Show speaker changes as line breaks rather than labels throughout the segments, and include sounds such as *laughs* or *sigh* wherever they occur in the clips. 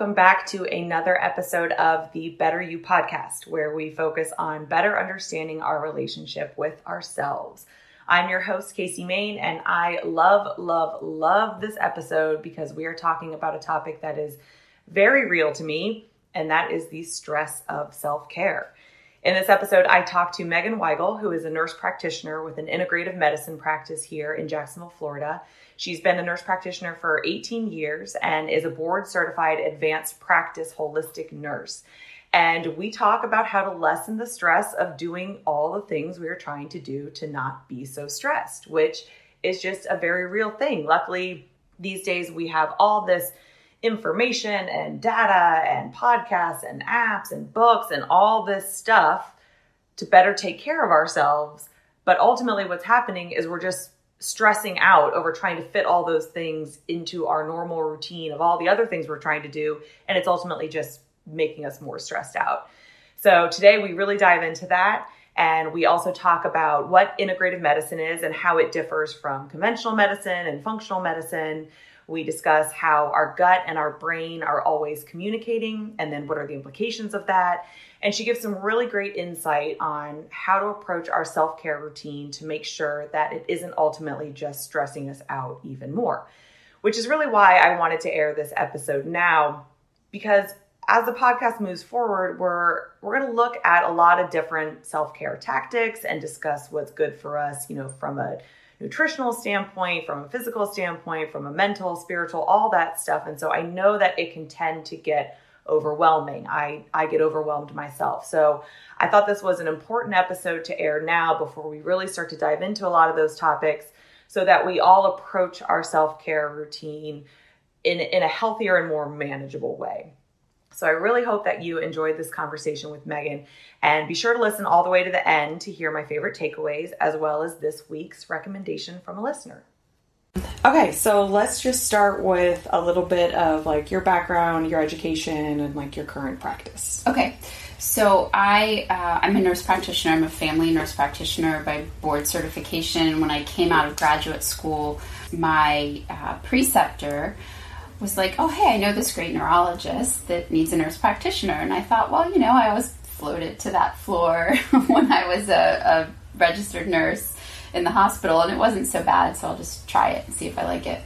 Welcome back to another episode of the Better You podcast, where we focus on better understanding our relationship with ourselves. I'm your host, Casey Main, and I love, love, love this episode because we are talking about a topic that is very real to me, and that is the stress of self care. In this episode, I talked to Megan Weigel, who is a nurse practitioner with an integrative medicine practice here in Jacksonville, Florida. She's been a nurse practitioner for 18 years and is a board certified advanced practice holistic nurse. And we talk about how to lessen the stress of doing all the things we are trying to do to not be so stressed, which is just a very real thing. Luckily, these days we have all this information and data and podcasts and apps and books and all this stuff to better take care of ourselves. But ultimately, what's happening is we're just stressing out over trying to fit all those things into our normal routine of all the other things we're trying to do. And it's ultimately just making us more stressed out. So today we really dive into that. And we also talk about what integrative medicine is and how it differs from conventional medicine and functional medicine. We discuss how our gut and our brain are always communicating, and then what are the implications of that. And she gives some really great insight on how to approach our self care routine to make sure that it isn't ultimately just stressing us out even more, which is really why I wanted to air this episode now, because as the podcast moves forward, we're we're going to look at a lot of different self-care tactics and discuss what's good for us, you know, from a nutritional standpoint, from a physical standpoint, from a mental, spiritual, all that stuff. And so I know that it can tend to get overwhelming. I, I get overwhelmed myself. So I thought this was an important episode to air now before we really start to dive into a lot of those topics so that we all approach our self care routine in, in a healthier and more manageable way. So I really hope that you enjoyed this conversation with Megan. And be sure to listen all the way to the end to hear my favorite takeaways, as well as this week's recommendation from a listener. Okay, so let's just start with a little bit of like your background, your education, and like your current practice.
Okay, so I uh, I'm a nurse practitioner. I'm a family nurse practitioner by board certification. When I came out of graduate school, my uh, preceptor was like, oh, hey, I know this great neurologist that needs a nurse practitioner. And I thought, well, you know, I always floated to that floor *laughs* when I was a, a registered nurse in the hospital, and it wasn't so bad, so I'll just try it and see if I like it.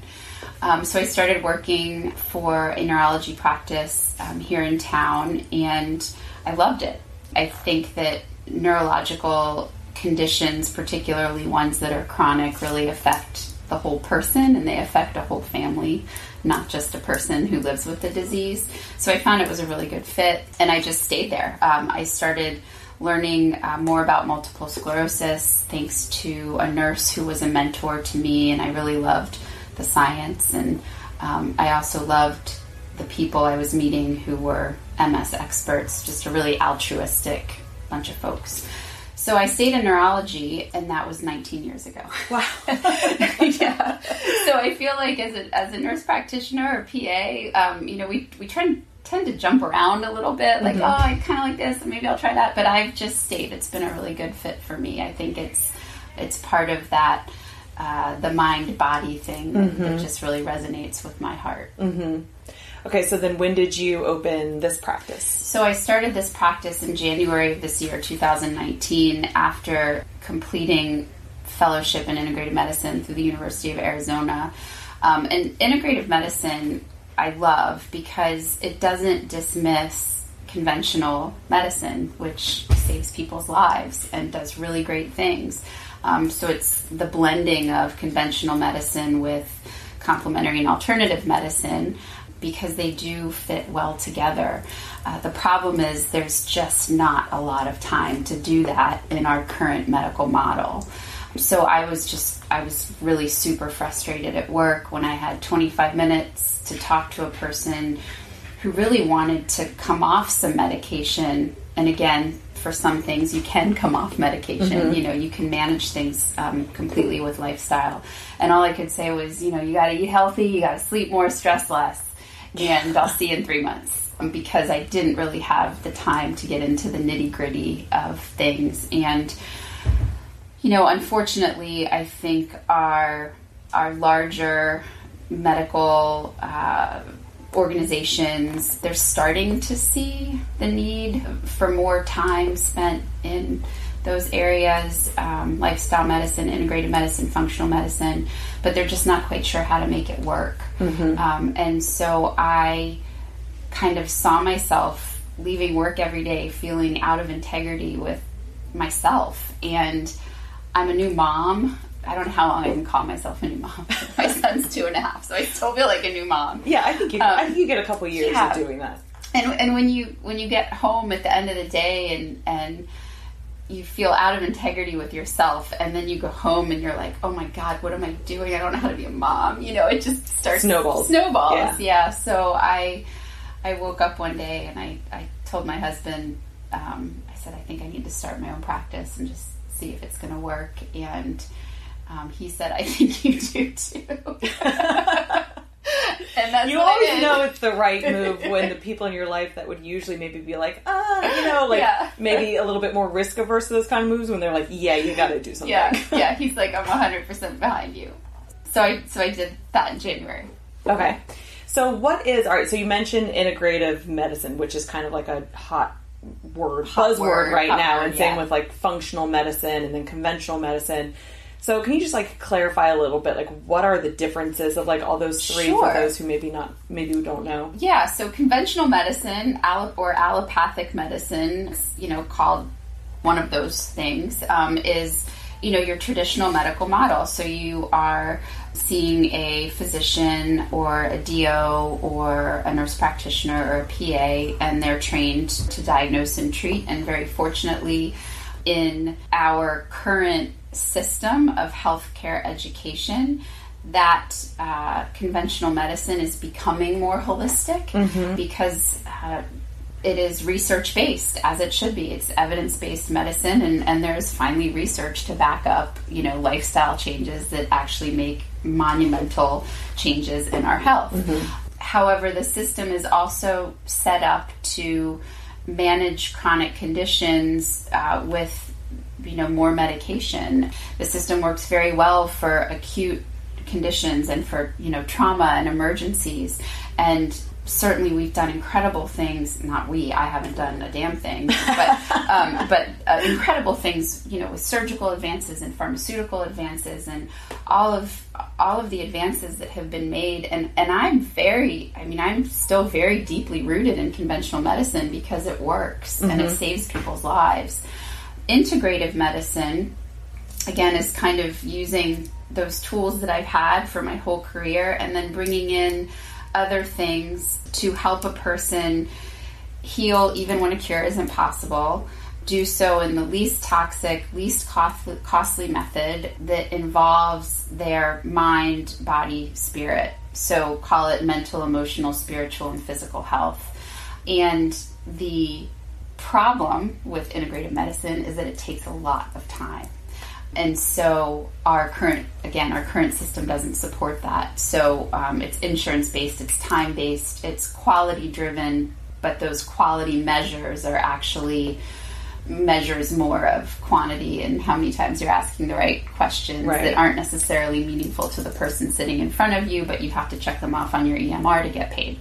Um, so I started working for a neurology practice um, here in town, and I loved it. I think that neurological conditions, particularly ones that are chronic, really affect the whole person and they affect a whole family not just a person who lives with the disease. So I found it was a really good fit, and I just stayed there. Um, I started learning uh, more about multiple sclerosis thanks to a nurse who was a mentor to me, and I really loved the science. And um, I also loved the people I was meeting who were MS experts, just a really altruistic bunch of folks. So I stayed in neurology, and that was 19 years ago.
Wow. *laughs*
yeah. So I feel like as a, as a nurse practitioner or PA, um, you know, we, we try tend to jump around a little bit, like, mm-hmm. oh, I kind of like this, and maybe I'll try that. But I've just stayed. It's been a really good fit for me. I think it's it's part of that uh, the mind body thing mm-hmm. that just really resonates with my heart.
Mm-hmm. Okay, so then when did you open this practice?
So I started this practice in January of this year, 2019, after completing fellowship in integrative medicine through the University of Arizona. Um, and integrative medicine, I love because it doesn't dismiss conventional medicine, which saves people's lives and does really great things. Um, so it's the blending of conventional medicine with complementary and alternative medicine because they do fit well together. Uh, the problem is there's just not a lot of time to do that in our current medical model. So I was just, I was really super frustrated at work when I had 25 minutes to talk to a person who really wanted to come off some medication. And again, for some things, you can come off medication. Mm-hmm. You know, you can manage things um, completely with lifestyle. And all I could say was, you know, you got to eat healthy, you got to sleep more, stress less and I'll see you in three months because I didn't really have the time to get into the nitty gritty of things. And, you know, unfortunately, I think our, our larger medical uh, organizations they're starting to see the need for more time spent in those areas um, lifestyle medicine integrated medicine functional medicine but they're just not quite sure how to make it work
Mm-hmm.
um, and so i kind of saw myself leaving work every day feeling out of integrity with myself and i'm a new mom i don't know how long i can call myself a new mom *laughs* my son's two and a half so i still feel like a new mom
Yeah, I think you,
Um,
I think you get a couple years
yeah.
of doing that.
and and when you when you get home at the end of the day and and you feel out of integrity with yourself and then you go home and you're like oh my god what am i doing? I don't know how to be a mom. You know it just starts
Snowballs.
snowballs.
Yeah.
yeah, so i i woke up one day and i i told my husband um, i said i think i need to start my own practice and just see if it's going to work. And um, he said i think you do too *laughs* *laughs* and that's
You always know it's the right move when the people in your life that would usually maybe be like, ah, you know, like
Yeah.
maybe a little bit more risk averse to those kind of moves when they're like, yeah, you got to do something.
Yeah, yeah. He's like, I'm 100 percent behind you. So I so I did that in January.
Okay. So what is all right? So you mentioned integrative medicine, which is kind of like a hot word, buzzword
word,
right now,
word,
and same
yeah.
with like functional medicine and then conventional medicine. So can you just like clarify a little bit, like what are the differences of like all those three for those who maybe not, maybe who don't know?
Yeah. So conventional medicine, allo- or allopathic medicine, you know, called one of those things, um, is you know your traditional medical model. So you are seeing a physician or a DO or a nurse practitioner or a PA, and they're trained to diagnose and treat. And very fortunately, in our current system of healthcare education, that uh, conventional medicine is becoming more holistic because uh, it is research based, as it should be. It's evidence based medicine, and, and there's finally research to back up, you know, lifestyle changes that actually make monumental changes in our health. However, the system is also set up to manage chronic conditions uh, with you know more medication. The system works very well for acute conditions and for you know trauma and emergencies. And certainly we've done incredible things not we i haven't done a damn thing but *laughs* um, but uh, incredible things you know with surgical advances and pharmaceutical advances and all of all of the advances that have been made. And and i'm very i mean i'm still very deeply rooted in conventional medicine because it works and it saves people's lives integrative medicine again is kind of using those tools that I've had for my whole career and then bringing in other things to help a person heal even when a cure isn't possible. Do so in the least toxic, least costly, method that involves their mind, body, spirit. So call it mental, emotional, spiritual, and physical health. And the problem with integrative medicine is that it takes a lot of time and so our current again our current system doesn't support that so um, it's insurance based it's time based it's quality driven but those quality measures are actually measures more of quantity and how many times you're asking the right questions
Right.
that aren't necessarily meaningful to the person sitting in front of you but you have to check them off on your emr to get paid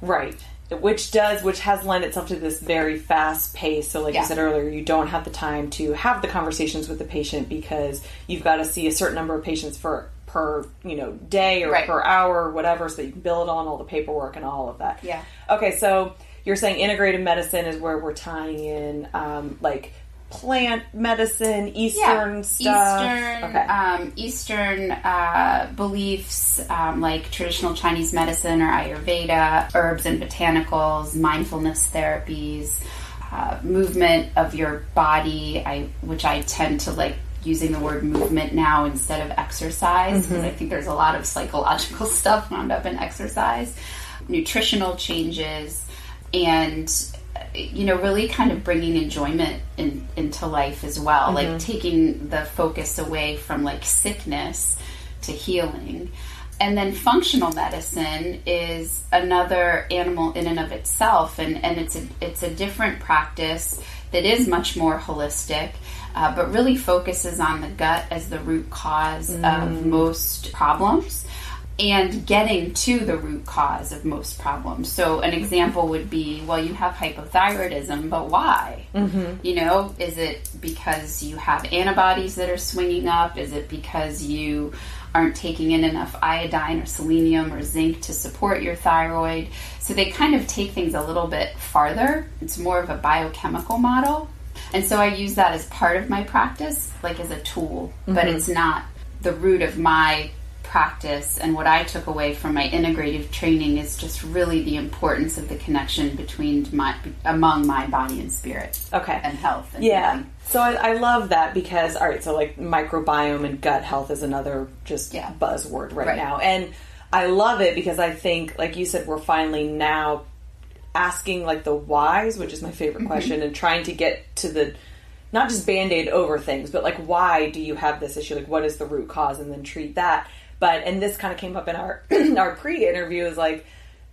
Right. Which does, which has lent itself to this very fast pace. So, like
Yeah.
you said earlier, you don't have the time to have the conversations with the patient because you've got to see a certain number of patients for per you know day or
Right.
per hour or whatever, so that you can build on all the paperwork and all of that.
Yeah.
Okay, so you're saying integrative medicine is where we're tying in um, like plant medicine, Eastern stuff.
Eastern,
Okay.
um, Eastern uh, beliefs um, like traditional Chinese medicine or Ayurveda, herbs and botanicals, mindfulness therapies, uh, movement of your body. I which I tend to like using the word movement now instead of exercise because I think there's a lot of psychological *laughs* stuff wound up in exercise, nutritional changes, and you know really kind of bringing enjoyment in, into life as well like taking the focus away from like sickness to healing. And then functional medicine is another animal in and of itself and, and it's a it's a different practice that is much more holistic uh, but really focuses on the gut as the root cause of most problems and getting to the root cause of most problems. So, an example would be well, you have hypothyroidism, but why? Mm-hmm. You know, is it because you have antibodies that are swinging up? Is it because you aren't taking in enough iodine or selenium or zinc to support your thyroid? So, they kind of take things a little bit farther. It's more of a biochemical model. And so I use that as part of my practice, like as a tool, mm-hmm. but it's not the root of my practice and what I took away from my integrative training is just really the importance of the connection between my among my body and spirit.
Okay.
And health. And
yeah. Healing. So I, I, love that because all right, so like microbiome and gut health is another just yeah. buzzword right, right now. And I love it because I think, like you said, we're finally now asking like the whys, which is my favorite mm-hmm. question, and trying to get to the not just band aid over things, but like why do you have this issue? Like what is the root cause, and then treat that. But and this kind of came up in our *clears throat* our pre-interview is like,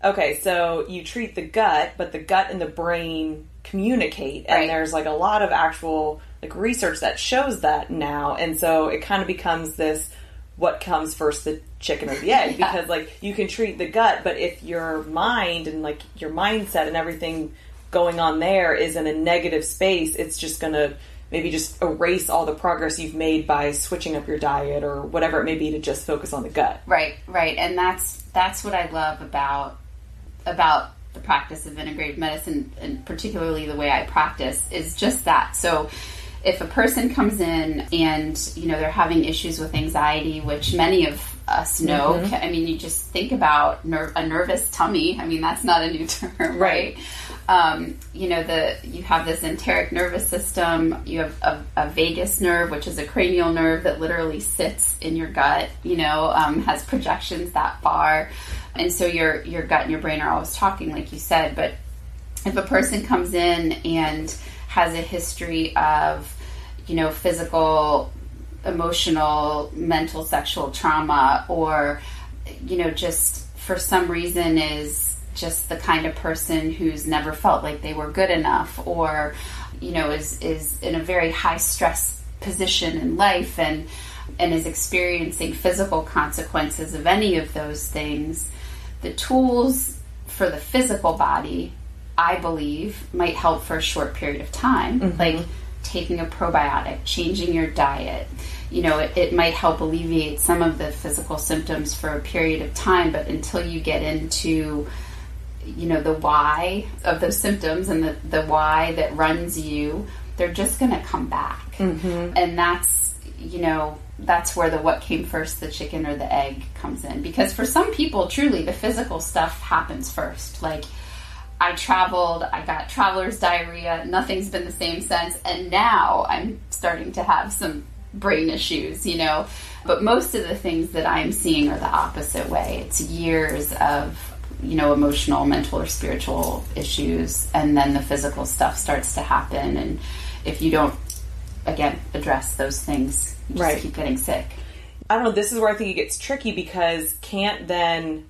okay, so you treat the gut, but the gut and the brain communicate, and right. there's like a lot of actual like research that shows that now, and so it kind of becomes this what comes first the chicken or the *laughs* egg yeah. because like you can treat the gut but if your mind and like your mindset and everything going on there is in a negative space it's just going to maybe just erase all the progress you've made by switching up your diet or whatever it may be to just focus on the gut.
Right, right. And that's that's what I love about about the practice of integrative medicine and particularly the way I practice is just that. So if a person comes in and you know they're having issues with anxiety, which many of us know, mm-hmm. I mean, you just think about ner- a nervous tummy. I mean, that's not a new *laughs* term, right? right? Um, you know, the you have this enteric nervous system. You have a, a, vagus nerve, which is a cranial nerve that literally sits in your gut. You know, um, has projections that far, and so your your gut and your brain are always talking, like you said. But if a person comes in and has a history of, you know, physical, emotional, mental, sexual trauma, or you know, just for some reason is just the kind of person who's never felt like they were good enough or you know is is in a very high stress position in life and and is experiencing physical consequences of any of those things the tools for the physical body i believe might help for a short period of time mm-hmm. like taking a probiotic changing your diet you know it, it might help alleviate some of the physical symptoms for a period of time but until you get into you know the why of those symptoms and the, the why that runs you they're just going to come back. Mm-hmm. and that's you know that's where the what came first the chicken or the egg comes in. Because for some people truly the physical stuff happens first. Like i traveled i got traveler's diarrhea nothing's been the same since and now i'm starting to have some brain issues you know? But most of the things that i'm seeing are the opposite way. It's years of you know, emotional, mental, or spiritual issues, and then the physical stuff starts to happen. And if you don't, again, address those things, you just right. keep getting sick.
I don't know. This is where I think it gets tricky because can't then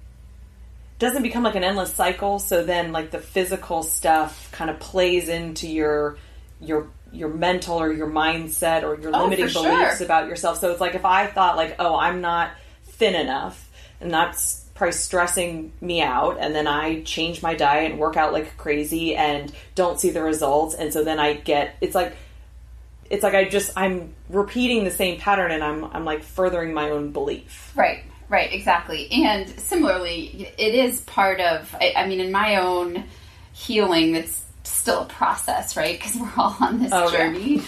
doesn't become like an endless cycle. So then, like the physical stuff kind of plays into your your your mental or your mindset or your oh, limiting beliefs sure. about yourself. So it's like if I thought like, oh, I'm not thin enough, and that's probably stressing me out and then I change my diet and work out like crazy and don't see the results and so then I get it's like it's like I just I'm repeating the same pattern and I'm I'm like furthering my own belief.
Right. Right, exactly. And similarly, it is part of I, I mean in my own healing it's still a process, right? Because we're all on this oh, journey. Yeah.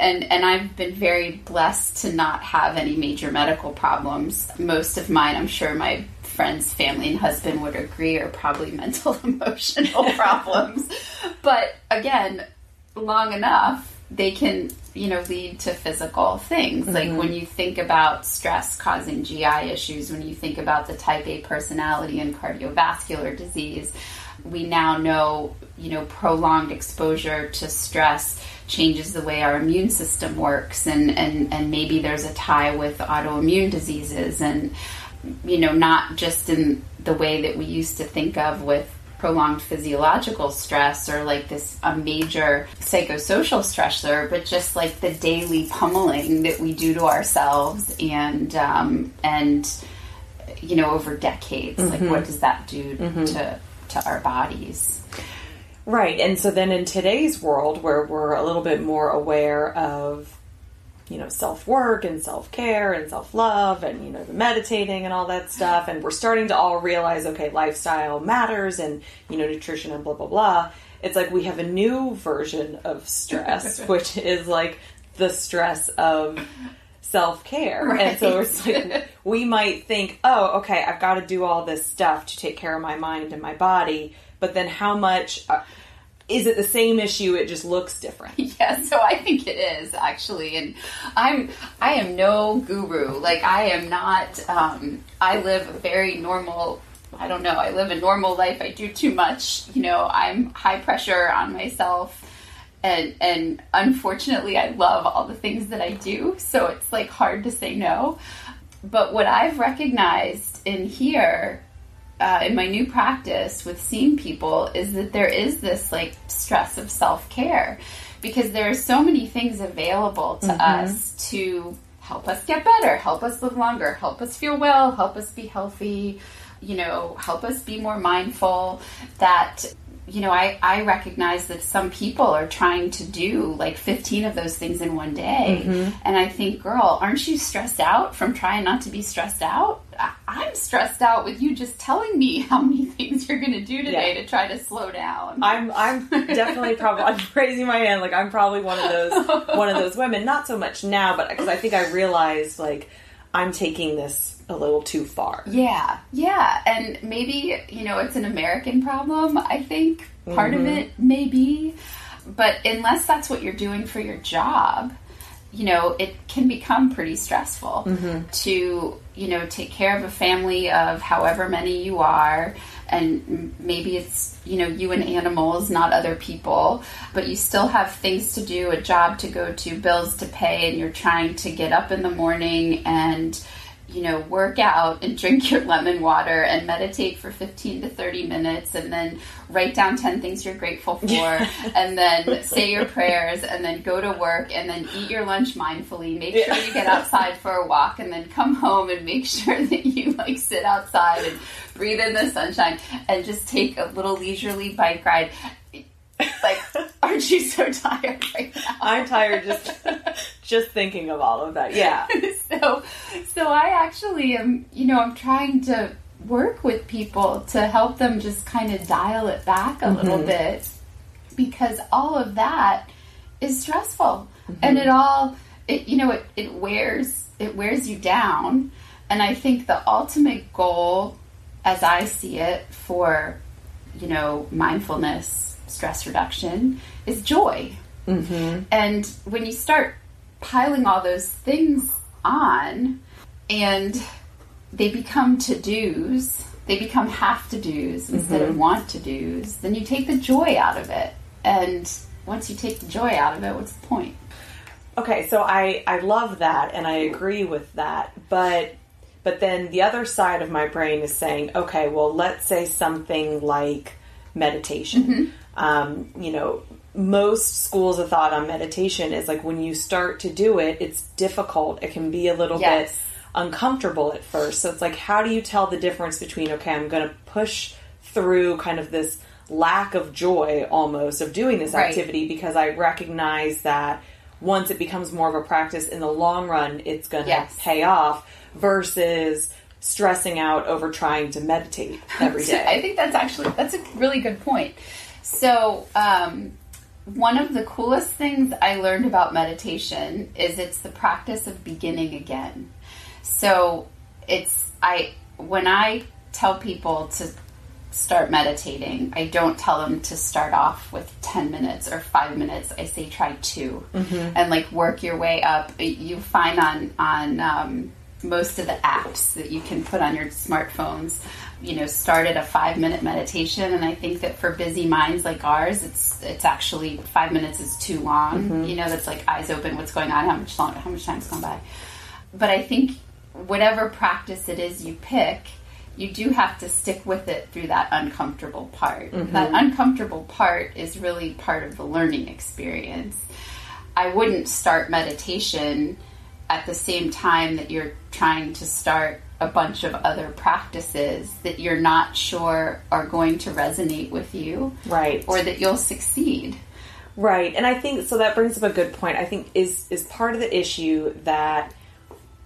And, and I've been very blessed to not have any major medical problems. Most of mine, I'm sure my friends, family, and husband would agree are probably *laughs* mental emotional *laughs* problems. but again, long enough, they can, you know, lead to physical things. Mm-hmm. Like when you think about stress causing GI issues, when you think about the type A personality and cardiovascular disease, we now know, you know, prolonged exposure to stress changes the way our immune system works and, and, and maybe there's a tie with autoimmune diseases and you know, not just in the way that we used to think of with prolonged physiological stress or like this a major psychosocial stressor, but just like the daily pummeling that we do to ourselves and um, and you know, over decades. Like, what does that do to to our bodies?
Right. And so then in today's world where we're a little bit more aware of you know, self work and self care and self love and, you know, the meditating and all that stuff. And we're starting to all realize, okay, lifestyle matters and, you know, nutrition and blah, blah, blah. It's like we have a new version of stress, *laughs* which is like the stress of self care.
Right.
And so it's like we might think, oh, okay, I've got to do all this stuff to take care of my mind and my body. But then how much. Uh, Is it the same issue? It just looks different. *laughs*
Yeah, so I think it is actually, and I'm I am no guru. Like I am not. Um, I live a very normal. I don't know. I live a normal life. I do too much. You know, I'm high pressure on myself. And, and unfortunately, I love all the things that I do, so it's like hard to say no. But what I've recognized in here uh, in my new practice with seeing people is that there is this like stress of self care because there are so many things available to us to help us get better, help us live longer, help us feel well, help us be healthy, you know, help us be more mindful that you know, I, I recognize that some people are trying to do like 15 of those things in one day. And I think, girl, aren't you stressed out from trying not to be stressed out? I'm stressed out with you just telling me how many things you're going to do today
Yeah.
to try to slow down.
I'm I'm definitely probably I'm *laughs* raising my hand like I'm probably one of those *laughs* one of those women. Not so much now, but because I think I realized like I'm taking this a little too far.
Yeah, yeah. And maybe, you know, it's an American problem, I think. Part of mm-hmm. it may be. But unless that's what you're doing for your job, you know, it can become pretty stressful mm-hmm. to, you know, take care of a family of however many you are. And maybe it's, you know, you and animals, not other people, but you still have things to do, a job to go to, bills to pay, and you're trying to get up in the morning and, you know, work out and drink your lemon water and meditate for 15 to 30 minutes and then write down 10 things you're grateful for and then say your prayers and then go to work and then eat your lunch mindfully. Make sure you get outside for a walk and then come home and make sure that you like sit outside and breathe in the sunshine and just take a little leisurely bike ride. Like, *laughs* aren't you so tired right now?
I'm tired just *laughs* just thinking of all of that. Yeah. *laughs*
so so I actually am you know I'm trying to work with people to help them just kind of dial it back a little mm-hmm. bit because all of that is stressful mm-hmm. and it all it you know it, it wears it wears you down and I think the ultimate goal as I see it for you know mindfulness stress reduction is joy mm-hmm. and when you start piling all those things on and they become to dos, they become have to dos instead of mm-hmm. want to dos, then you take the joy out of it. And once you take the joy out of it, what's the point?
Okay, so I I love that and I agree with that, but but then the other side of my brain is saying, okay, well, let's say something like meditation. Mm-hmm. Um, you know, most schools of thought on meditation is like when you start to do it, it's difficult. It can be a little
Yes.
bit uncomfortable at first. So it's like, how do you tell the difference between, okay, I'm going to push through kind of this lack of joy almost of doing this
Right.
activity because I recognize that once it becomes more of a practice in the long run, it's going to
Yes.
pay off versus stressing out over trying to meditate every *laughs*
day. I think that's actually that's a really good point. So um, one of the coolest things I learned about meditation is it's the practice of beginning again. So it's I when I tell people to start meditating, I don't tell them to start off with 10 minutes or 5 minutes. I say try 2 and like work your way up. You find on on um, most of the apps that you can put on your smartphones, you know, started a 5 minute meditation and I think that for busy minds like ours, it's it's actually 5 minutes is too long. Mm-hmm. You know, that's like eyes open, what's going on, how much long, how much time's gone by. But I think whatever practice it is you pick, you do have to stick with it through that uncomfortable part. Mm-hmm. That uncomfortable part is really part of the learning experience. I wouldn't start meditation at the same time that you're trying to start a bunch of other practices that you're not sure are going to resonate with you
right.
or that you'll succeed.
Right. And i think so that brings up a good point. I think is is part of the issue that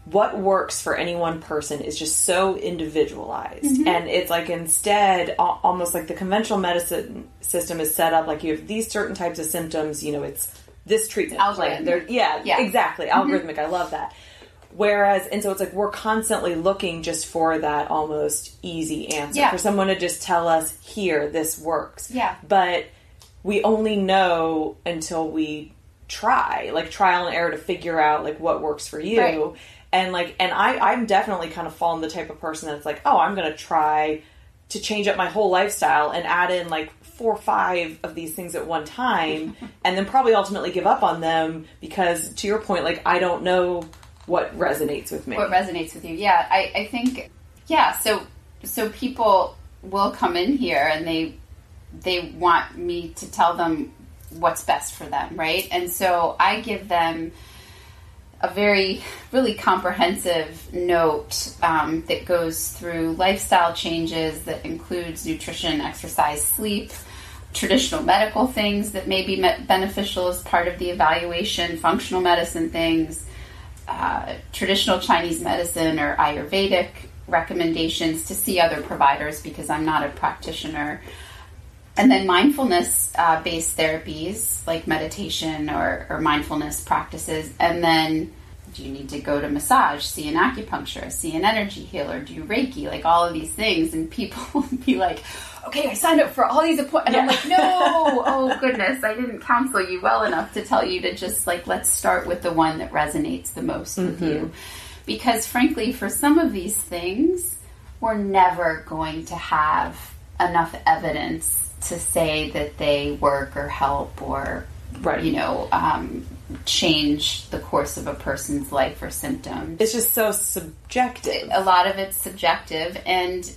what works for any one person is just so individualized. Mm-hmm. and it's like instead almost like the conventional medicine system is set up like you have these certain types of symptoms you know it's this treatment. Plan yeah, yeah. exactly. Mm-hmm. algorithmic. I love that whereas and so it's like we're constantly looking just for that almost easy answer.
Yeah.
for someone to just tell us here this works.
Yeah.
But we only know until we try like trial and error to figure out like what works for you.
Right.
And like and i i'm definitely kind of fallen the type of person that's like oh i'm gonna try to change up my whole lifestyle and add in like four or five of these things at one time *laughs* and then probably ultimately give up on them because to your point like i don't know what resonates with me.
What resonates with you. Yeah i, I think yeah so so people will come in here and they they want me to tell them what's best for them right? And so i give them a very really comprehensive note um, that goes through lifestyle changes that includes nutrition, exercise, sleep, traditional medical things that may be beneficial as part of the evaluation, functional medicine things, uh, traditional Chinese medicine or Ayurvedic recommendations to see other providers because I'm not a practitioner. And then mindfulness uh, based therapies like meditation or, or mindfulness practices. And then do you need to go to massage, see an acupuncturist, see an energy healer, do Reiki, like all of these things. And people will *laughs* be like, okay, I signed up for all these appointments. And yeah. I'm like, no, *laughs* oh goodness, I didn't counsel you well enough to tell you to just like, let's start with the one that resonates the most mm-hmm. with you. Because frankly, for some of these things, we're never going to have enough evidence to say that they work or help or
right.
you know um, change the course of a person's life or symptoms.
It's just so subjective.
A lot of it's subjective, and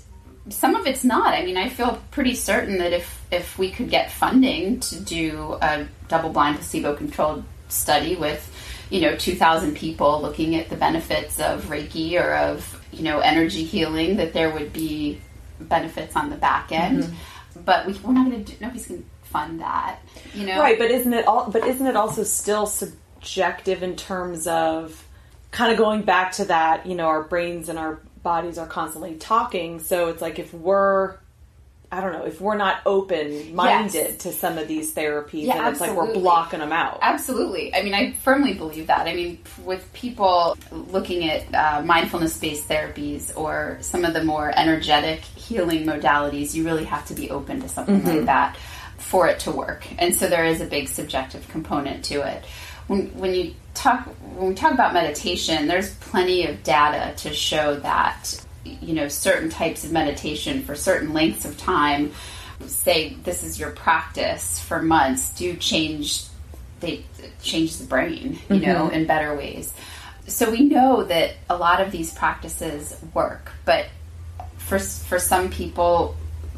some of it's not. I mean, I feel pretty certain that if if we could get funding to do a double-blind placebo-controlled study with you know 2000 people looking at the benefits of reiki or of you know energy healing that there would be benefits on the back end mm-hmm but we, are not going to do. Nobody's going to fund that, you know.
Right, but isn't it all? But isn't it also still subjective in terms of kind of going back to that? You know, our brains and our bodies are constantly talking. So it's like if we're I don't know if we're not open minded yes. to some of these therapies,
yeah,
and it's like we're blocking them out.
Absolutely. I mean, I firmly believe that. I mean, with people looking at uh, mindfulness based therapies or some of the more energetic healing modalities, you really have to be open to something mm-hmm. like that for it to work. And so there is a big subjective component to it. When, when you talk when we talk about meditation, there's plenty of data to show that you know certain types of meditation for certain lengths of time say this is your practice for months do change they change the brain you mm-hmm. know in better ways so we know that a lot of these practices work but for for some people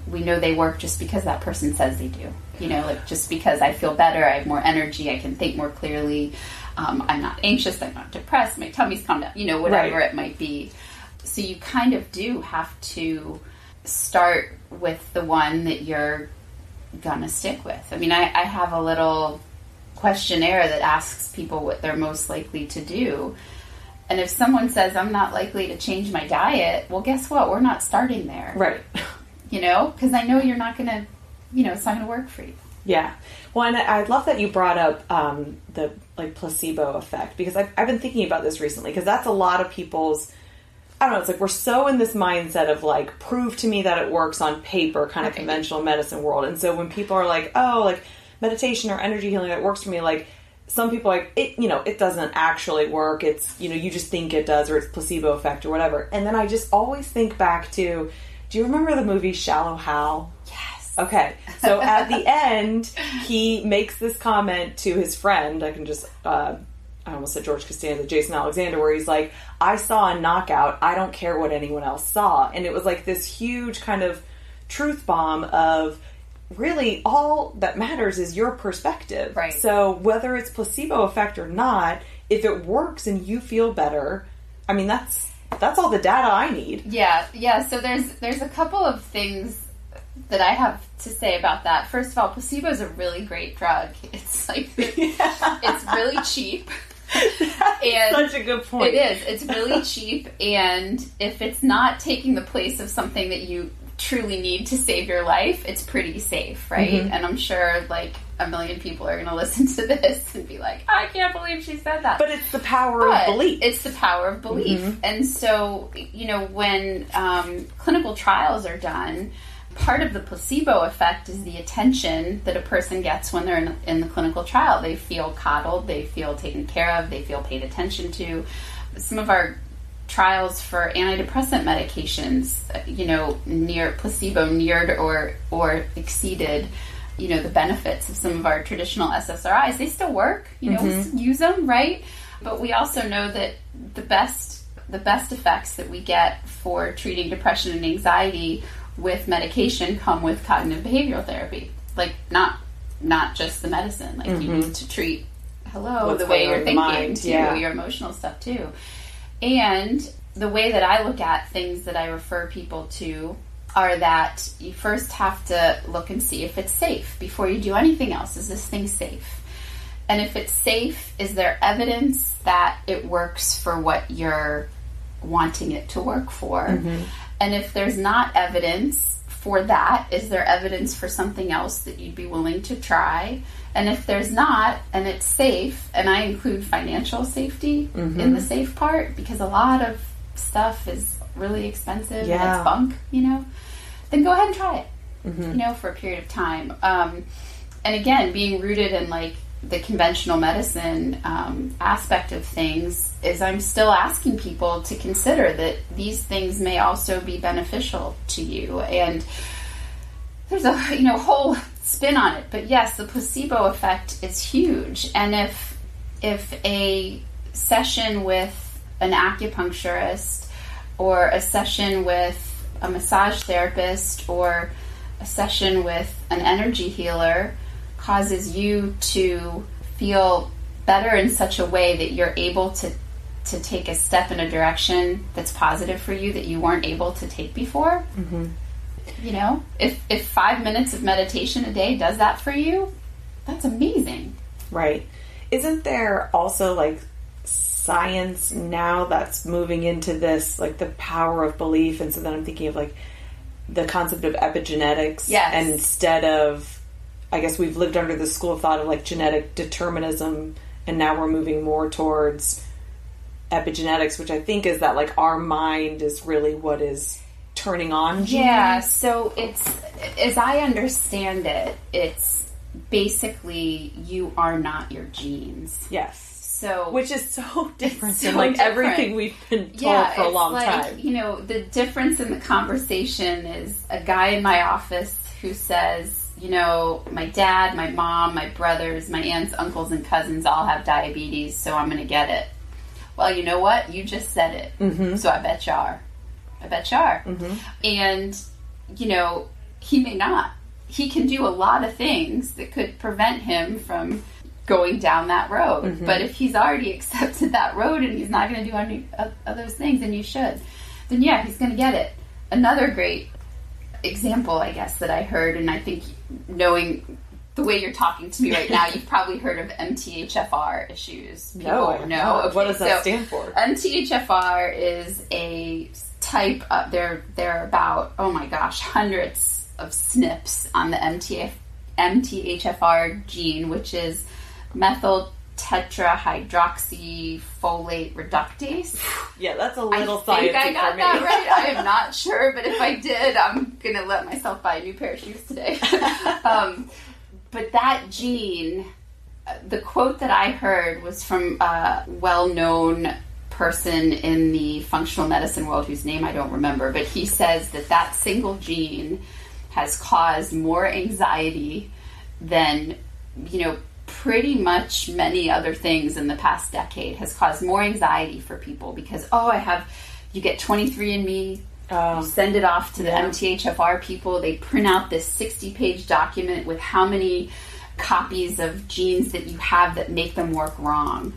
we know they work just because that person says they do you know like just because i feel better i have more energy i can think more clearly um, i'm not anxious i'm not depressed my tummy's calmed down you know whatever
right.
it might be so you kind of do have to start with the one that you're gonna stick with. I mean, I, I have a little questionnaire that asks people what they're most likely to do. And if someone says, I'm not likely to change my diet, well, guess what? We're not starting there.
Right.
You know, because I know you're not going to, you know, it's not going to work for you.
Yeah. Well, and I love that you brought up um, the like placebo effect because I've, I've been thinking about this recently because that's a lot of people's I don't know, it's like we're so in this mindset of like, prove to me that it works on paper, kind of conventional medicine world. And so when people are like, oh, like meditation or energy healing that works for me, like some people like it, you know, it doesn't actually work. It's, you know, you just think it does or it's placebo effect or whatever. And then I just always think back to, do you remember the movie Shallow Hal?
Yes.
Okay. So at the *laughs* end, he makes this comment to his friend. I can just, uh, I almost said George Costanza, Jason Alexander, where he's like, I saw a knockout. I don't care what anyone else saw. And it was like this huge kind of truth bomb of really all that matters is your perspective.
Right.
So whether it's placebo effect or not, if it works and you feel better, I mean, that's that's all the data I need.
Yeah, yeah. So there's there's a couple of things that I have to say about that. First of all, placebo is a really great drug. It's like *laughs* it's really cheap.
and such a good point.
It is. It's really cheap, and if it's not taking the place of something that you truly need to save your life, it's pretty safe, right? Mm-hmm. And I'm sure like a million people are going *laughs* to listen to this and be like, I can't believe she said that.
But it's the power but of belief.
It's the power of belief. Mm-hmm. And so, you know, when um, clinical trials are done, part of the placebo effect is the attention that a person gets when they're in, in the clinical trial. They feel coddled, they feel taken care of, they feel paid attention to. Some of our trials for antidepressant medications, you know, near placebo neared or or exceeded, you know, the benefits of some of our traditional SSRIs. They still work, you know, mm-hmm. use them, right? But we also know that the best the best effects that we get for treating depression and anxiety with medication come with cognitive behavioral therapy. Like not not just the medicine. Like mm-hmm. you need to treat hello What's the way you're thinking mind, too, yeah. your emotional stuff too. And the way that I look at things that I refer people to are that you first have to look and see if it's safe before you do anything else. Is this thing safe? And if it's safe, is there evidence that it works for what you're wanting it to work for? Mm-hmm. And if there's not evidence for that, is there evidence for something else that you'd be willing to try? And if there's not, and it's safe, and I include financial safety mm-hmm. in the safe part because a lot of stuff is really expensive yeah. and it's bunk, you know, then go ahead and try it, mm-hmm. you know, for a period of time. Um, and again, being rooted in like the conventional medicine um, aspect of things is I'm still asking people to consider that these things may also be beneficial to you and there's a you know whole spin on it. But yes, the placebo effect is huge. And if if a session with an acupuncturist or a session with a massage therapist or a session with an energy healer causes you to feel better in such a way that you're able to to take a step in a direction that's positive for you that you weren't able to take before. Mm-hmm. You know, if if five minutes of meditation a day does that for you, that's amazing.
Right. Isn't there also like science now that's moving into this, like the power of belief? And so then I'm thinking of like the concept of epigenetics.
Yes.
And instead of, I guess we've lived under the school of thought of like genetic determinism, and now we're moving more towards epigenetics, which I think is that like our mind is really what is turning on genes?
Yeah, so it's as I understand it, it's basically you are not your genes.
Yes.
So
which is so *laughs* different so than like different. everything we've been told yeah, for a long
like,
time.
You know, the difference in the conversation is a guy in my office who says, you know, my dad, my mom, my brothers, my aunts, uncles, and cousins all have diabetes, so I'm going to get it. Well, you know what? You just said it, mm-hmm. so I bet you are. I bet you are. Mm-hmm. And, you know, he may not. He can do a lot of things that could prevent him from going down that road. Mm-hmm. But if he's already *laughs* accepted that road and he's not going to do any of, of those things, and you should, then yeah, he's going to get it. Another great example, I guess, that I heard, and I think knowing the way you're talking to me right now, you've probably heard of MTHFR issues.
People no, no. Okay, what does that so stand for?
MTHFR is a type of there there are about oh my gosh hundreds of SNPs on the MTF, MTHFR gene, which is methyl tetrahydroxyfolate reductase.
Yeah, that's a little
I think I got that right. I am not sure, but if I did, I'm gonna let myself buy a new pair of shoes today. *laughs* um, but that gene, uh, the quote that I heard was from a well-known person in the functional medicine world whose name I don't remember, but he says that that single gene has caused more anxiety than, you know, pretty much many other things in the past decade has caused more anxiety for people because, oh, I have, you get 23andMe, um, you send it off to the yeah. MTHFR people, they print out this 60 page document with how many copies of genes that you have that make them work wrong.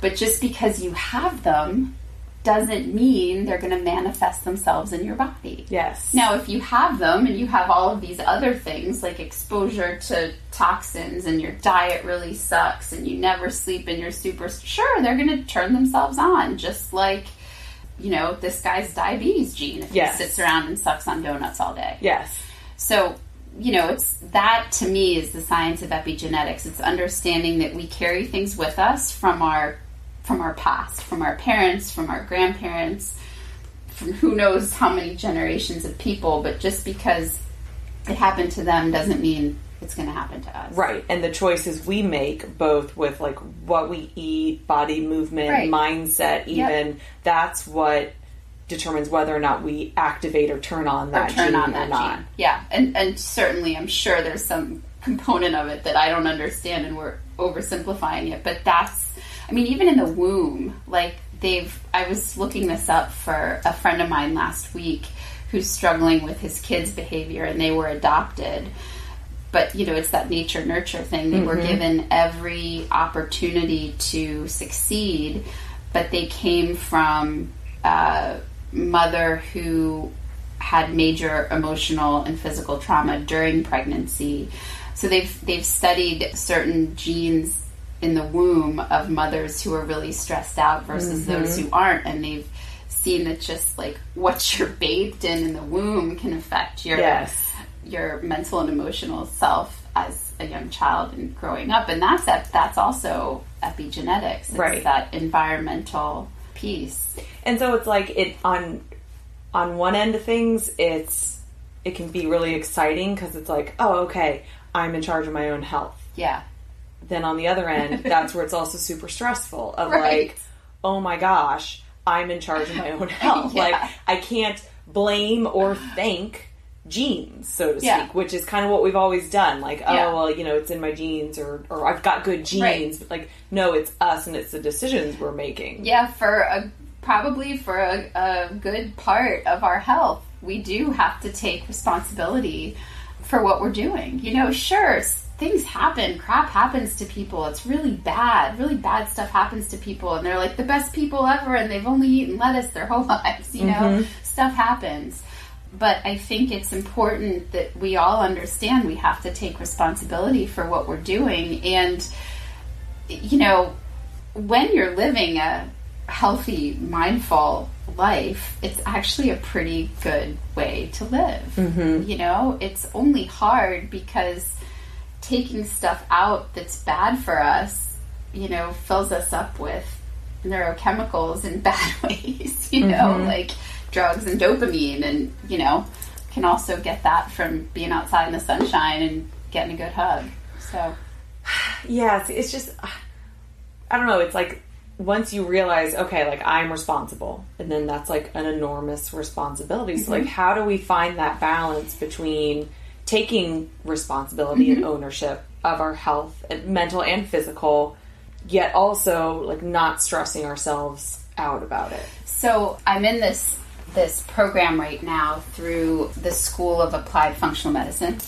But just because you have them doesn't mean they're going to manifest themselves in your body.
Yes.
Now, if you have them and you have all of these other things like exposure to toxins and your diet really sucks and you never sleep and you're super, sure, they're going to turn themselves on, just like, you know, this guy's diabetes gene if
Yes.
he sits around and sucks on donuts all day.
Yes.
So, you know, it's that to me is the science of epigenetics. It's understanding that we carry things with us from our from our past, from our parents, from our grandparents, from who knows how many generations of people, but just because it happened to them doesn't mean it's going to happen to us.
Right. And the choices we make, both with like what we eat, body movement,
Right.
mindset, even, that's what determines whether or not we activate or turn on
Or
that
turn
gene
on
or
that
not.
gene. Yeah, and and certainly I'm sure there's some component of it that I don't understand and we're oversimplifying it, but that's I mean even in the womb, like they've I was looking this up for a friend of mine last week who's struggling with his kids' behavior and they were adopted. But you know, it's that nature nurture thing. They were mm-hmm. given every opportunity to succeed, but they came from a mother who had major emotional and physical trauma during pregnancy. So they've they've studied certain genes in the womb of mothers who are really stressed out versus mm-hmm. those who aren't, and they've seen that just like what you're *laughs* bathed in in the womb can affect your
Yes.
Your mental and emotional self as a young child and growing up, and that's that's also epigenetics. It's
Right.
that environmental piece.
And so it's like it on on one end of things, it's it can be really exciting because it's like, oh, okay, I'm in charge of my own health.
Yeah,
Then on the other end, *laughs* that's where it's also super stressful of
Right.
like, oh my gosh, I'm in charge of my own *laughs* health.
Yeah.
Like I can't blame or thank genes, so to speak,
Yeah.
which is kind of what we've always done. Like, oh
Yeah.
well, you know, it's in my genes or or I've got good genes,
Right.
but like no, it's us and it's the decisions we're making.
yeah. For a probably for a, a good part of our health, we do have to take responsibility for what we're doing. You know, sure, things happen, crap happens to people. It's really bad. Really bad stuff happens to people, and they're like the best people ever, and they've only eaten lettuce their whole *laughs* lives. You know, mm-hmm. stuff happens. But I think it's important that we all understand we have to take responsibility for what we're doing. And, you know, when you're living a healthy, mindful life, it's actually a pretty good way to live. Mm-hmm. You know, it's only hard because taking stuff out that's bad for us, you know, fills us up with neurochemicals in *laughs* bad ways, you know, mm-hmm. like drugs and dopamine, and, you know, can also get that from being outside in the sunshine and getting a good hug. So, *sighs*
Yeah, it's, it's just *sighs* I don't know. It's like once you realize, okay, like I'm responsible, and then that's like an enormous responsibility. So, like, mm-hmm. how do we find that balance between taking responsibility and mm-hmm. ownership of our health, and mental and physical, yet also like not stressing ourselves out about it?
So I'm in this this program right now through the School of Applied Functional Medicine,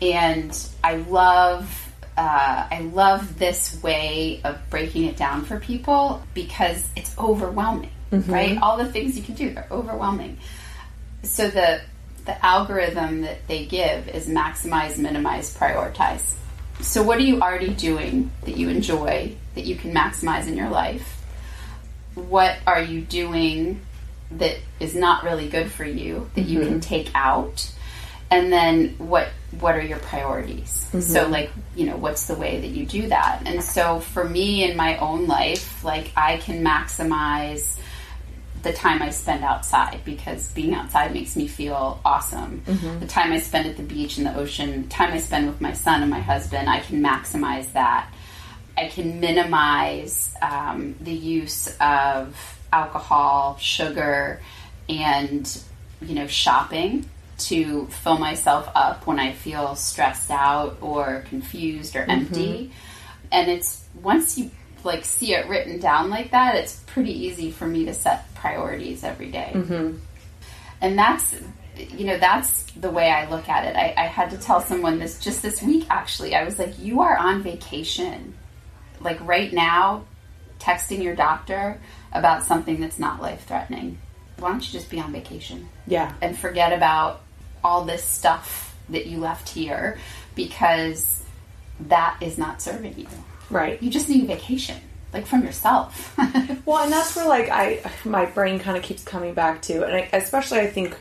and I love uh, I love this way of breaking it down for people because it's overwhelming, right? All the things you can do they're overwhelming. So the the algorithm that they give is maximize, minimize, prioritize. So what are you already doing that you enjoy that you can maximize in your life? what are you doing that is not really good for you that you can mm-hmm. take out? And then what what are your priorities? Mm-hmm. So like you know what's the way that you do that? And so for me in my own life like i can maximize the time I spend outside because being outside makes me feel awesome. Mm-hmm. The time I spend at the beach and the ocean, the time I spend with my son and my husband, I can maximize that. I can minimize um, the use of alcohol, sugar, and you know shopping to fill myself up when I feel stressed out or confused or mm-hmm. empty. And it's once you like see it written down like that, it's pretty easy for me to set priorities every day. Mm-hmm. And that's you know that's the way I look at it. I, I had to tell someone this just this week actually. I was like, you are on vacation like right now texting your doctor about something that's not life threatening, why don't you just be on vacation?
Yeah.
And forget about all this stuff that you left here because that is not serving you.
Right.
You just need a vacation, like from yourself. *laughs*
well, and that's where like I my brain kind of keeps coming back to, and I, especially I think.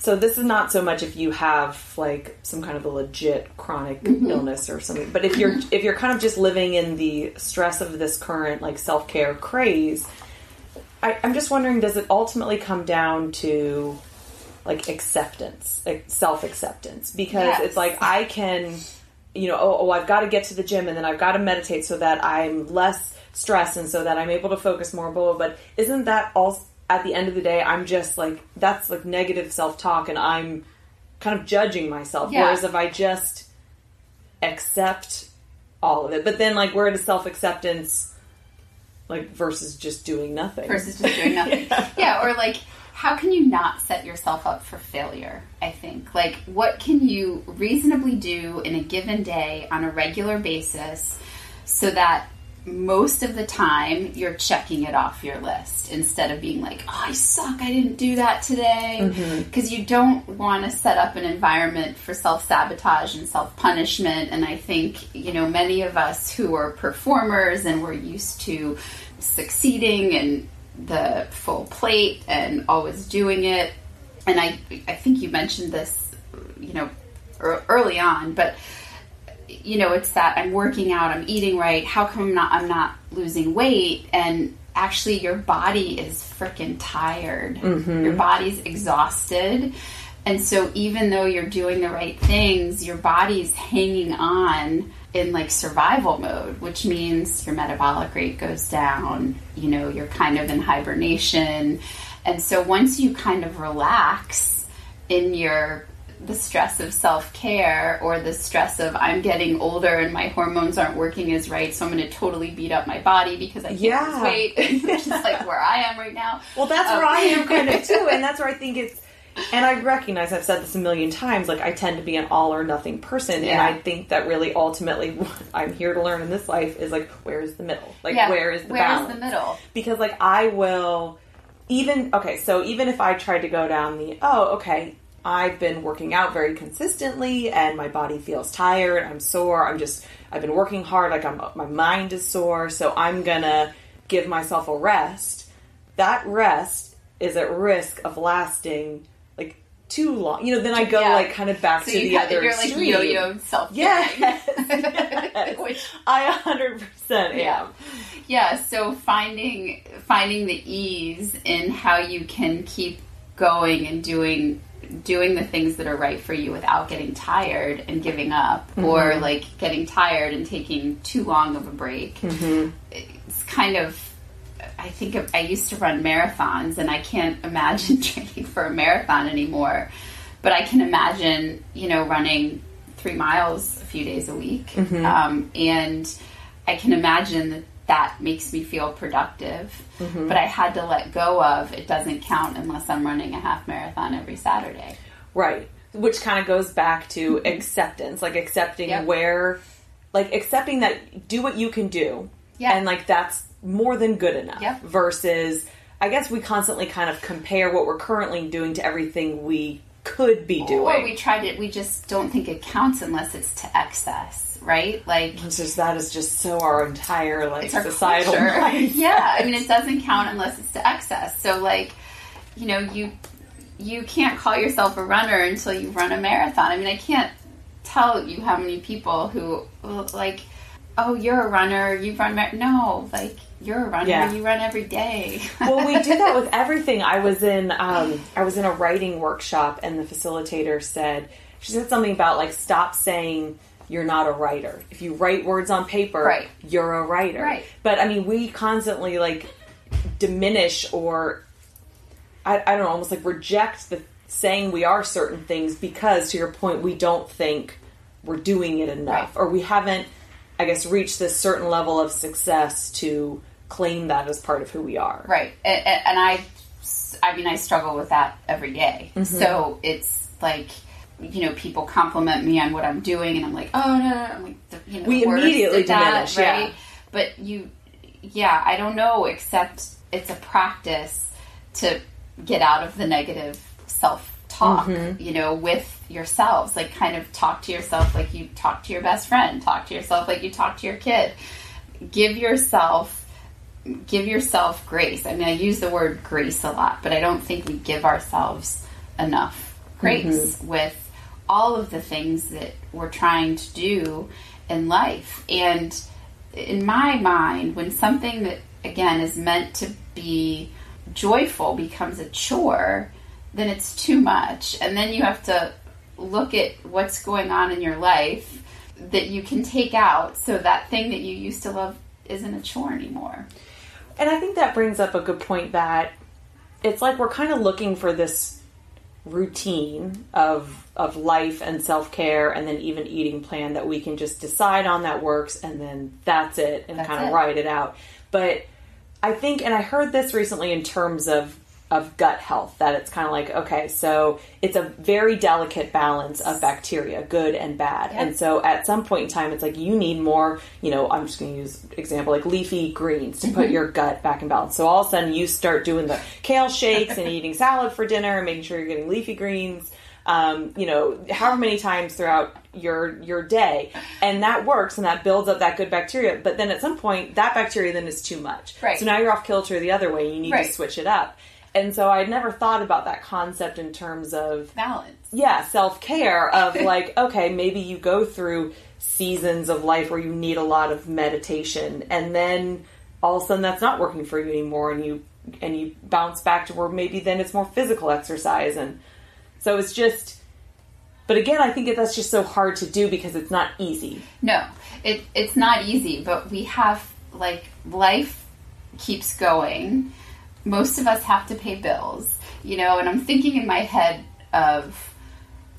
So this is not so much if you have like some kind of a legit chronic mm-hmm. illness or something, but if you're if you're kind of just living in the stress of this current like self care craze, I, I'm just wondering, does it ultimately come down to like acceptance, self acceptance? Because yes. it's like I can you know, oh, oh I've got to get to the gym and then I've got to meditate so that I'm less stressed and so that I'm able to focus more. Blah, blah, but isn't that all? At the end of the day, I'm just like that's like negative self talk, and I'm kind of judging myself. Yeah. Whereas if I just accept all of it, but then like where does self acceptance like versus just doing nothing
versus just doing nothing? *laughs* yeah. yeah, or like how can you not set yourself up for failure? I think. Like, what can you reasonably do in a given day on a regular basis so that most of the time you're checking it off your list instead of being like, oh, I suck, I didn't do that today. Because mm-hmm. you don't want to set up an environment for self sabotage and self punishment. And I think, you know, many of us who are performers and we're used to succeeding and the full plate and always doing it. And I, I think you mentioned this, you know, early on, but you know, it's that I'm working out, I'm eating right. How come I'm not, I'm not losing weight? And actually, your body is freaking tired. Mm-hmm. Your body's exhausted. And so, even though you're doing the right things, your body's hanging on in like survival mode, which means your metabolic rate goes down, you know, you're kind of in hibernation. And so once you kind of relax in your the stress of self-care or the stress of I'm getting older and my hormones aren't working as right, so I'm going to totally beat up my body because I can't yeah. lose weight. *laughs* Which is like where I am right now.
Well, that's um, where I am kind of too, and *laughs* that's where I think it's and I recognize I've said this a million times. Like I tend to be an all or nothing person, yeah. and I think that really ultimately what *laughs* I'm here to learn in this life is like where is the middle? Like yeah. where is the
where
balance?
Is the middle?
Because like I will even okay. So even if I tried to go down the oh okay. I've been working out very consistently and my body feels tired. I'm sore. I'm just, I've been working hard. Like I'm, my mind is sore. So I'm gonna give myself a rest. That rest is at risk of lasting like too long. You know, then I go yeah. like kind of back so to the other you're extreme.
like yo-yo self
yes. *laughs* yes. Which I 100%
yeah. am. Yeah, so finding finding the ease in how you can keep going and doing doing the things that are right for you without getting tired and giving up mm-hmm. or like getting tired and taking too long of a break. Mm-hmm. It's kind of I think of, I used to run marathons, and I can't *laughs* imagine *laughs* training for a marathon anymore. But I can imagine, you know, running three miles a few days a week, mm-hmm. um, and I can imagine that makes me feel productive. Mm-hmm. But I had to let go of it doesn't count unless I'm running a half marathon every Saturday.
Right, which kind of goes back to mm-hmm. acceptance, like accepting yep. where, like accepting that do what you can do, yeah, and like that's more than good enough yep. versus I guess we constantly kind of compare what we're currently doing to everything we could be doing.
Or we tried it, we just don't think it counts unless it's to excess, right? Like
it's just that is just so our entire like societal *laughs*
Yeah, I mean it doesn't count unless it's to excess. So like, you know, you you can't call yourself a runner until you run a marathon. I mean, I can't tell you how many people who like, oh, you're a runner, you run mar-. no, like you're a runner. Yeah. You run every day.
well, we do that with *laughs* everything. I was in um, I was in a writing workshop, and the facilitator said she said something about like stop saying you're not a writer. If you write words on paper,
right.
you're a writer.
Right.
But I mean, we constantly like diminish or I, I don't know, almost like reject the saying we are certain things because, to your point, we don't think we're doing it enough, right. or we haven't, I guess, reached this certain level of success to claim that as part of who we are.
Right. And, and I, I mean, I struggle with that every day. Mm-hmm. So it's like, you know, people compliment me on what I'm doing, and I'm like, oh no, no, no. I'm like,
you know, we immediately diminish,
that, right? Yeah. But you, yeah, I don't know, except it's a practice to get out of the negative self talk, mm-hmm. you know, with yourselves. Like, kind of talk to yourself like you talk to your best friend, talk to yourself like you talk to your kid. Give yourself give yourself grace. I mean, I use the word grace a lot, but I don't think we give ourselves enough grace mm-hmm. with all of the things that we're trying to do in life. And in my mind, when something that, again, is meant to be joyful becomes a chore, then it's too much. And then you have to look at what's going on in your life that you can take out so that thing that you used to love isn't a chore anymore.
And I think that brings up a good point that it's like we're kind of looking for this routine of of life and self-care and then even eating plan that we can just decide on that works and then that's it and that's kind of write it out. But I think and I heard this recently in terms of of gut health that it's kind of like okay so it's a very delicate balance of bacteria good and bad and so at some point in time it's like you need more you know i'm just going to use example like leafy greens to put mm-hmm. your gut back in balance so all of a sudden you start doing the kale shakes and *laughs* eating salad for dinner and making sure you're getting leafy greens um, you know, however many times throughout your your day, and that works and that builds up that good bacteria. But then at some point, that bacteria then is too much.
Right.
So now you're off kilter the other way. You need right. to switch it up. And so I'd never thought about that concept in terms of
balance.
Yeah, self care of *laughs* like, okay, maybe you go through seasons of life where you need a lot of meditation and then all of a sudden that's not working for you anymore and you and you bounce back to where maybe then it's more physical exercise and so it's just but again i think that's just so hard to do because it's not easy
no it, it's not easy but we have like life keeps going most of us have to pay bills, you know, and I'm thinking in my head of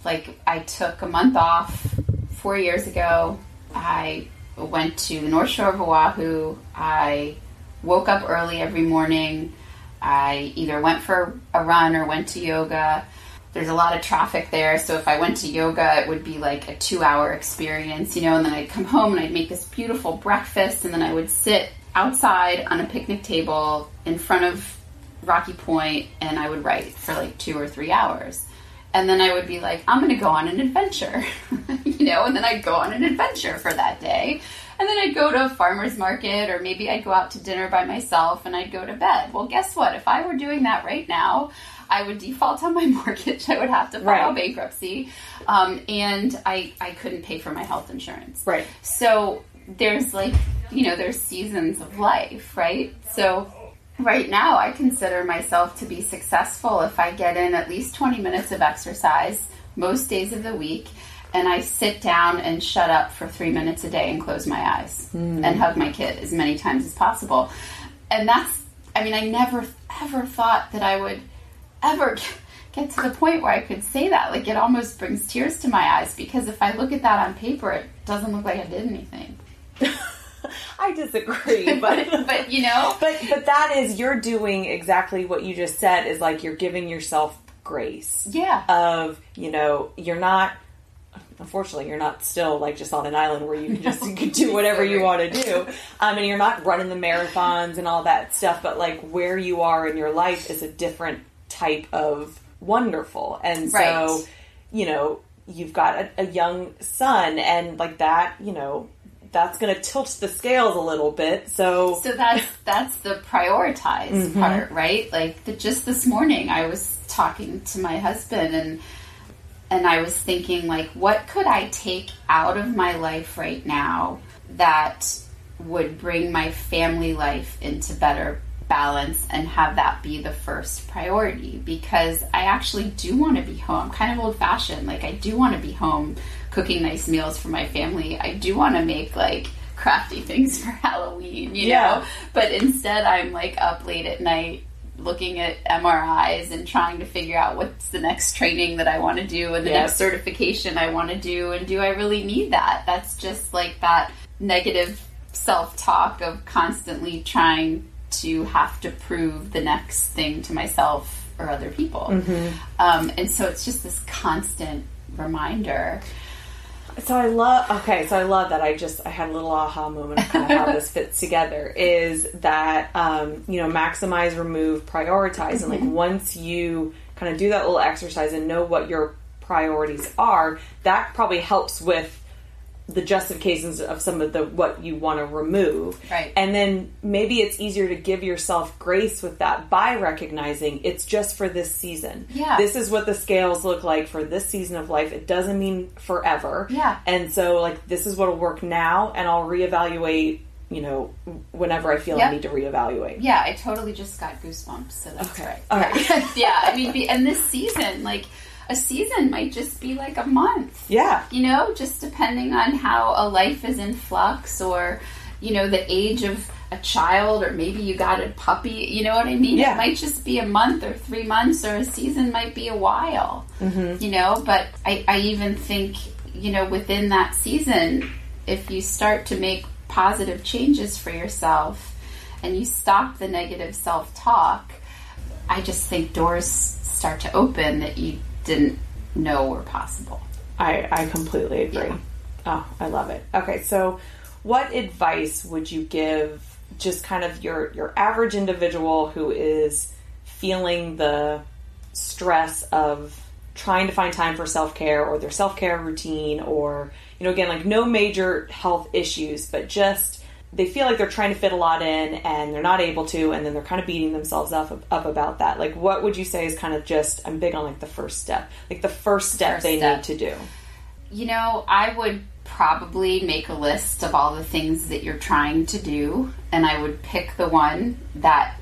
like I took a month off four years ago. I went to the North Shore of Oahu. I woke up early every morning. I either went for a run or went to yoga. There's a lot of traffic there, so if I went to yoga, it would be like a two hour experience, you know, and then I'd come home and I'd make this beautiful breakfast, and then I would sit outside on a picnic table in front of Rocky Point and I would write for like two or three hours. And then I would be like, I'm going to go on an adventure, *laughs* you know, and then I'd go on an adventure for that day. And then I'd go to a farmer's market or maybe I'd go out to dinner by myself and I'd go to bed. Well, guess what? If I were doing that right now, I would default on my *laughs* mortgage. I would have to file right. bankruptcy. Um, and I, I couldn't pay for my health insurance.
Right.
So there's like, you know, there's seasons of life, right? So right now I consider myself to be successful if I get in at least 20 minutes of exercise most days of the week and I sit down and shut up for three minutes a day and close my eyes mm. and hug my kid as many times as possible. And that's, I mean, I never ever thought that I would ever *laughs* get to the point where I could say that. Like, it almost brings tears to my eyes because if I look at that on paper, it doesn't look like I did anything. *laughs*
I disagree, but *laughs*
but you know,
but but that is you're doing exactly what you just said is like you're giving yourself grace.
Yeah.
Of, you know, you're not unfortunately you're not still like just on an island where you can just *laughs* you can do whatever you want to do. Um, I mean, you're not running the marathons and all that stuff, but like where you are in your life is a different type of wonderful. And right. so, you know, you've got a, a young son and like that, you know, that's going to tilt the scales a little bit. So
So that's that's the prioritized mm-hmm. part, right? Like the, just this morning I was talking to my husband and and I was thinking like what could I take out of my life right now that would bring my family life into better balance and have that be the first priority because I actually do want to be home. I'm kind of old fashioned. Like I do want to be home cooking nice meals for my family. I do want to make like crafty *laughs* things for Halloween, you yeah. know? But instead, I'm like up late at night looking at MRIs and trying to figure out what's the next training that I want to do and the next certification I want to do. And do I really need that? That's just like that negative self talk of constantly trying to have to prove the next thing to myself or other people. Mm-hmm. Um, and so it's just this constant reminder.
So I love okay, so I love that I just I had a little aha moment of kind of how this *laughs* fits together is that um, you know, maximize, remove, prioritize. And like once you kind of do that little exercise and know what your priorities are, that probably helps with the justifications of some of the what you want to remove.
Right.
And then maybe it's easier to give yourself grace with that by recognizing it's just for this season.
Yeah.
This is what the scales look like for this season of life. It doesn't mean forever.
Yeah.
And so like this is what'll work now and I'll reevaluate, you know, whenever I feel
Yep.
I need to reevaluate.
Yeah, I totally just got goosebumps, so that's
Okay.
right.
All right. *laughs*
yeah, I mean, be- and this season, like, a season might just be like a month.
Yeah.
You know, just depending on how a life is in flux or, you know, the age of a child or maybe you got a puppy. You know what I mean?
Yeah.
It might just be a month or three months or a season might be a while.
Mm-hmm.
You know, but I, I even think, you know, within that season, if you start to make positive changes for yourself and you stop the negative self talk, I just think doors start to open that you didn't know were possible.
I, I completely agree.
Yeah.
Oh, I love it. Okay, so what advice would you give just kind of your your average individual who is feeling the stress of trying to find time for self-care or their self-care routine or you know again like no major health issues but just they feel like they're trying to fit a lot in and they're not able to and then they're kind of beating themselves up up about that. Like what would you say is kind of just i'm big on like the first step. Like the first step
First
they
step.
need to do.
You know, I would probably make a list of all the things that you're trying to do and I would pick the one that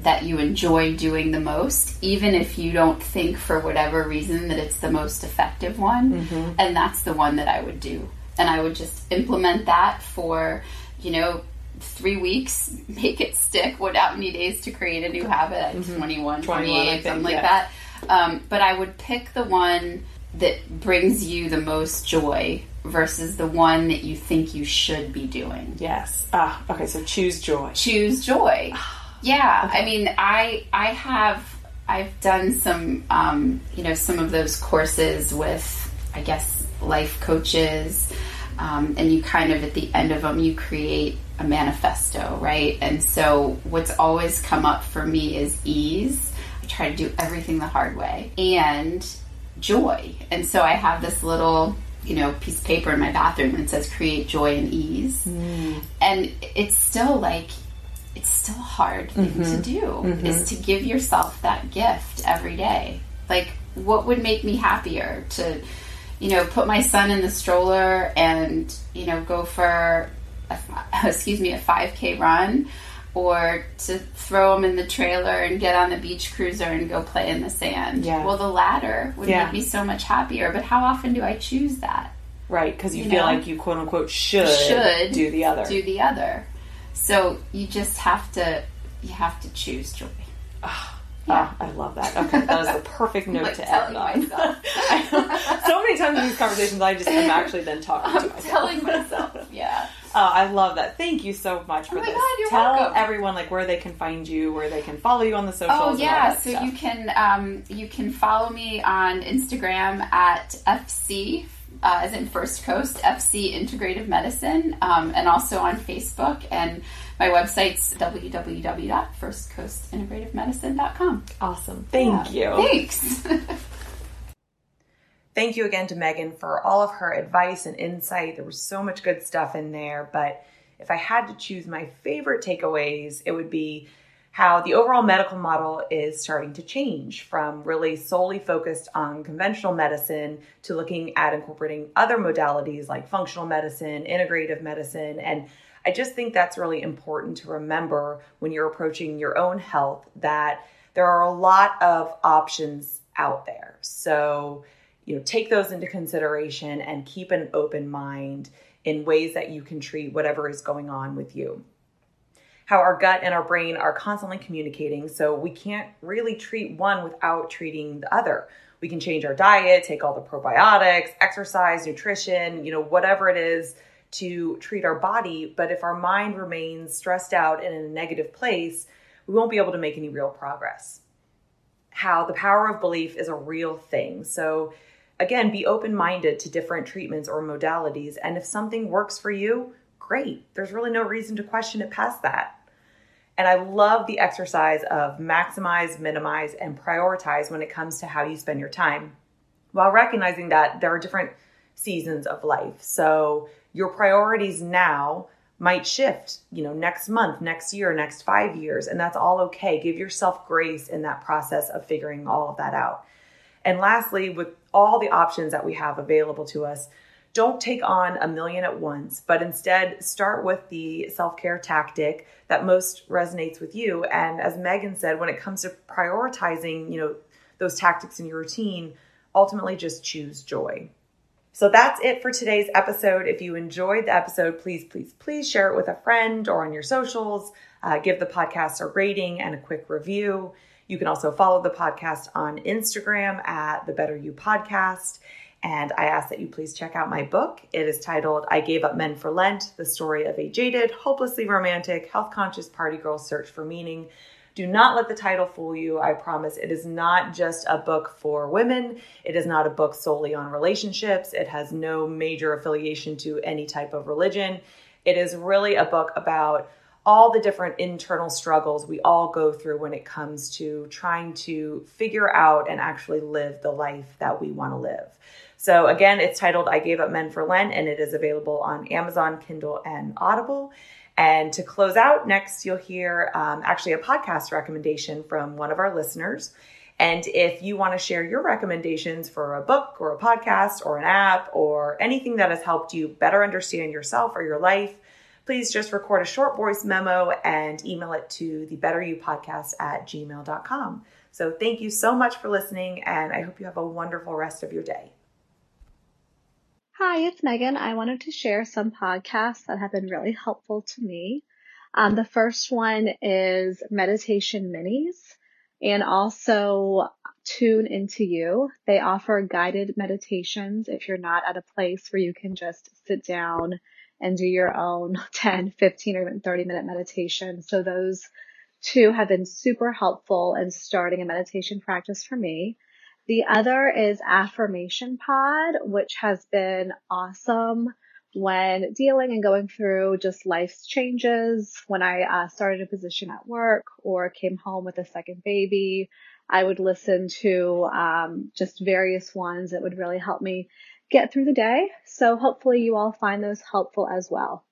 that you enjoy doing the most even if you don't think for whatever reason that it's the most effective one. Mm-hmm. And that's the one that I would do. And I would just implement that for you know 3 weeks *laughs* make it stick what how many days to create a new habit at 21
21,
28
I think,
something like
yeah.
that. Um, but I would pick the one that brings you the most joy versus the one that you think you should be doing.
yes. Ah okay so choose joy.
Choose joy. Yeah, I mean, I I have I've done some um, you know some of those courses with I guess life coaches, um, and you kind of at the end of them you create a manifesto, right? And so what's always come up for me is ease. I try to do everything the hard way and joy. And so I have this little you know piece of paper in my bathroom that says create joy and ease mm. and it's still like it's still a hard thing to mm-hmm. do mm-hmm. is to give yourself that gift every day like what would make me happier to you know put my son in the stroller and you know go for a, *laughs* excuse me a 5k run or to throw him in the trailer and get on the beach cruiser and go play in the sand
Yeah.
well the latter would
Yeah.
make me so much happier but how often do i choose that
right because you,
You
feel
know?
like you quote unquote should
Should
do the other
do the other. So you just have to you have to choose joy.
Ah, I love that. Okay, that was the *laughs* perfect note
like
to end on. *laughs* So many times in these conversations, I just am actually then talking to
I'm
myself.
telling myself. *laughs* Yeah.
Oh, I love that. Thank you so much for
Oh
this.
God,
Tell
welcome.
everyone like where they can find you, where they can follow you on the socials.
Oh yeah, so
stuff.
you can um, you can follow me on Instagram at FC uh, as in First Coast FC Integrative Medicine, um, and also on Facebook. And my website's www.firstcoastintegrativemedicine.com.
awesome. Thank
Yeah.
you.
Thanks. *laughs*
Thank you again to Megan for all of her advice and insight. There was so much good stuff in there, but if I had to choose my favorite takeaways, it would be how the overall medical model is starting to change from really solely focused on conventional medicine to looking at incorporating other modalities like functional medicine, integrative medicine, and I just think that's really important to remember when you're approaching your own health that there are a lot of options out there. So, you know, take those into consideration and keep an open mind in ways that you can treat whatever is going on with you. How our gut and our brain are constantly communicating, so we can't really treat one without treating the other. We can change our diet, take all the probiotics, exercise, nutrition, you know, whatever it is to treat our body, but if our mind remains stressed out and in a negative place, we won't be able to make any real progress how the power of belief is a real thing. So, again, be open minded to different treatments or modalities. And if something works for you, great. There's really no reason to question it past that. And I love the exercise of maximize, minimize, and prioritize when it comes to how you spend your time while recognizing that there are different seasons of life. So your priorities now might shift, you know, next month, next year, next five years, and that's all okay. Give yourself grace in that process of figuring all of that out. And lastly, with all the options that we have available to us, don't take on a million at once, but instead start with the self care tactic that most resonates with you. And as Megan said, when it comes to prioritizing, you know, those tactics in your routine, ultimately just choose joy. So that's it for today's episode. If you enjoyed the episode, please, please, please share it with a friend or on your socials. Uh, give the podcast a rating and a quick review. You can also follow the podcast on Instagram at the Better You Podcast. And I ask that you please check out my book. It is titled I Gave Up Men for Lent The Story of a Jaded, Hopelessly Romantic, Health Conscious Party Girl's Search for Meaning. Do not let the title fool you. I promise it is not just a book for women. It is not a book solely on relationships. It has no major affiliation to any type of religion. It is really a book about all the different internal struggles we all go through when it comes to trying to figure out and actually live the life that we want to live. So again, it's titled I Gave Up Men for Lent and it is available on Amazon, Kindle, and Audible. And to close out, next you'll hear um, actually a podcast recommendation from one of our listeners. And if you want to share your recommendations for a book or a podcast or an app or anything that has helped you better understand yourself or your life, please just record a short voice memo and email it to the Better You podcast at gmail.com. So thank you so much for listening, and I hope you have a wonderful rest of your day.
Hi, it's Megan. I wanted to share some podcasts that have been really helpful to me. Um, the first one is Meditation Minis and also Tune Into You. They offer guided meditations if you're not at a place where you can just sit down and do your own *laughs* 10, 15, or even 30 minute meditation. So those two have been super helpful in starting a meditation practice for me. The other is Affirmation Pod, which has been awesome when dealing and going through just life's changes. When I uh, started a position at work or came home with a second baby, I would listen to um, just various ones that would really help me get through the day. So hopefully you all find those helpful as well.